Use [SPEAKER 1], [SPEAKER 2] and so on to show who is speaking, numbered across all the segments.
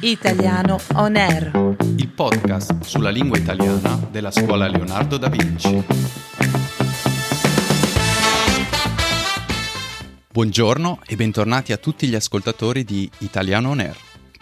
[SPEAKER 1] Italiano On Air.
[SPEAKER 2] il podcast sulla lingua italiana della scuola Leonardo da Vinci. Buongiorno e bentornati a tutti gli ascoltatori di Italiano On Air.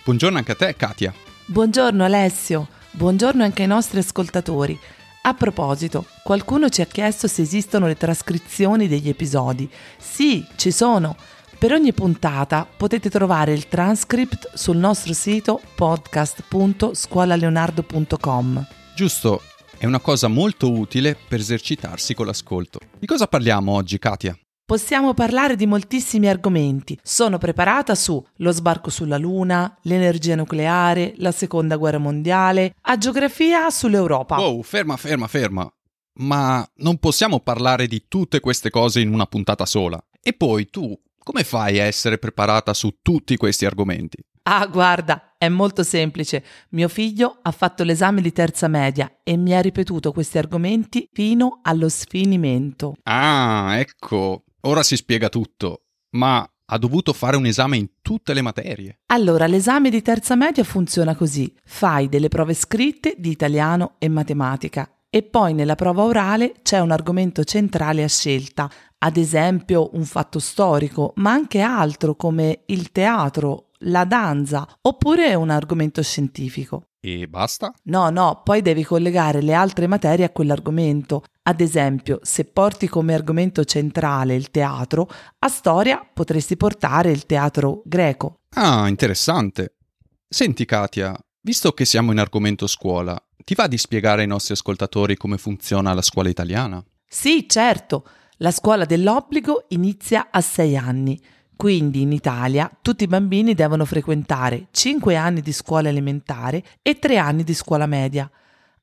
[SPEAKER 2] Buongiorno anche a te, Katia.
[SPEAKER 1] Buongiorno Alessio, buongiorno anche ai nostri ascoltatori. A proposito, qualcuno ci ha chiesto se esistono le trascrizioni degli episodi. Sì, ci sono. Per ogni puntata potete trovare il transcript sul nostro sito podcast.scuolaleonardo.com.
[SPEAKER 2] Giusto, è una cosa molto utile per esercitarsi con l'ascolto. Di cosa parliamo oggi, Katia?
[SPEAKER 1] Possiamo parlare di moltissimi argomenti. Sono preparata su lo sbarco sulla Luna, l'energia nucleare, la seconda guerra mondiale, a geografia sull'Europa.
[SPEAKER 2] Wow, ferma, ferma, ferma. Ma non possiamo parlare di tutte queste cose in una puntata sola. E poi tu, come fai a essere preparata su tutti questi argomenti?
[SPEAKER 1] Ah, guarda, è molto semplice. Mio figlio ha fatto l'esame di terza media e mi ha ripetuto questi argomenti fino allo sfinimento.
[SPEAKER 2] Ah, ecco, ora si spiega tutto. Ma ha dovuto fare un esame in tutte le materie.
[SPEAKER 1] Allora, l'esame di terza media funziona così. Fai delle prove scritte di italiano e matematica e poi nella prova orale c'è un argomento centrale a scelta, ad esempio un fatto storico, ma anche altro come il teatro, la danza oppure un argomento scientifico.
[SPEAKER 2] E basta?
[SPEAKER 1] No, no, poi devi collegare le altre materie a quell'argomento. Ad esempio, se porti come argomento centrale il teatro, a storia potresti portare il teatro greco.
[SPEAKER 2] Ah, interessante. Senti, Katia, visto che siamo in argomento scuola, ti va di spiegare ai nostri ascoltatori come funziona la scuola italiana?
[SPEAKER 1] Sì, certo, la scuola dell'obbligo inizia a 6 anni. Quindi in Italia tutti i bambini devono frequentare 5 anni di scuola elementare e 3 anni di scuola media.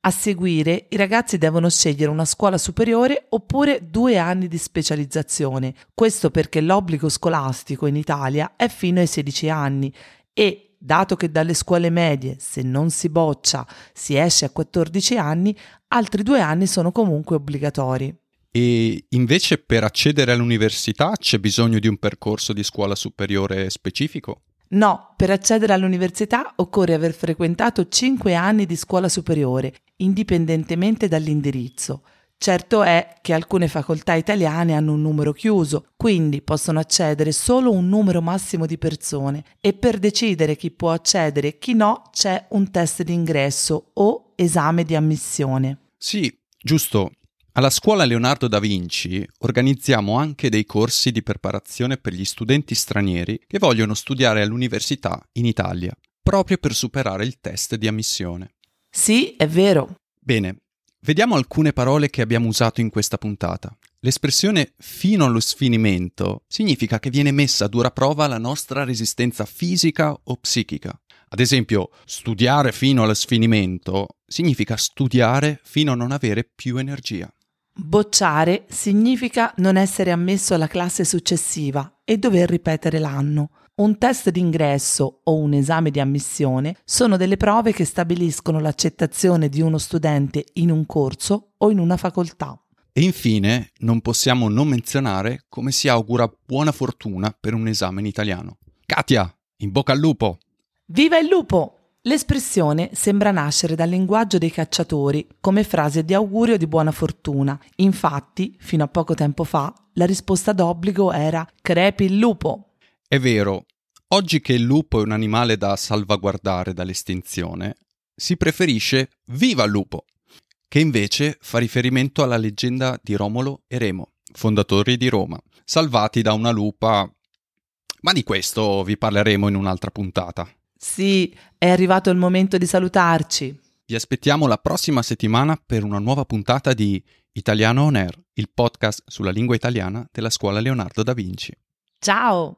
[SPEAKER 1] A seguire i ragazzi devono scegliere una scuola superiore oppure due anni di specializzazione. Questo perché l'obbligo scolastico in Italia è fino ai 16 anni e, dato che dalle scuole medie, se non si boccia, si esce a 14 anni, altri due anni sono comunque obbligatori.
[SPEAKER 2] E invece per accedere all'università c'è bisogno di un percorso di scuola superiore specifico?
[SPEAKER 1] No, per accedere all'università occorre aver frequentato 5 anni di scuola superiore, indipendentemente dall'indirizzo. Certo è che alcune facoltà italiane hanno un numero chiuso, quindi possono accedere solo un numero massimo di persone e per decidere chi può accedere e chi no c'è un test d'ingresso o esame di ammissione.
[SPEAKER 2] Sì, giusto. Alla scuola Leonardo da Vinci organizziamo anche dei corsi di preparazione per gli studenti stranieri che vogliono studiare all'università in Italia, proprio per superare il test di ammissione.
[SPEAKER 1] Sì, è vero.
[SPEAKER 2] Bene, vediamo alcune parole che abbiamo usato in questa puntata. L'espressione fino allo sfinimento significa che viene messa a dura prova la nostra resistenza fisica o psichica. Ad esempio, studiare fino allo sfinimento significa studiare fino a non avere più energia.
[SPEAKER 1] Bocciare significa non essere ammesso alla classe successiva e dover ripetere l'anno. Un test d'ingresso o un esame di ammissione sono delle prove che stabiliscono l'accettazione di uno studente in un corso o in una facoltà.
[SPEAKER 2] E infine non possiamo non menzionare come si augura buona fortuna per un esame in italiano. Katia, in bocca al lupo!
[SPEAKER 1] Viva il lupo! L'espressione sembra nascere dal linguaggio dei cacciatori come frase di augurio di buona fortuna. Infatti, fino a poco tempo fa, la risposta d'obbligo era crepi il lupo.
[SPEAKER 2] È vero, oggi che il lupo è un animale da salvaguardare dall'estinzione, si preferisce viva il lupo, che invece fa riferimento alla leggenda di Romolo e Remo, fondatori di Roma, salvati da una lupa. Ma di questo vi parleremo in un'altra puntata.
[SPEAKER 1] Sì, è arrivato il momento di salutarci.
[SPEAKER 2] Vi aspettiamo la prossima settimana per una nuova puntata di Italiano On Air, il podcast sulla lingua italiana della scuola Leonardo da Vinci.
[SPEAKER 1] Ciao!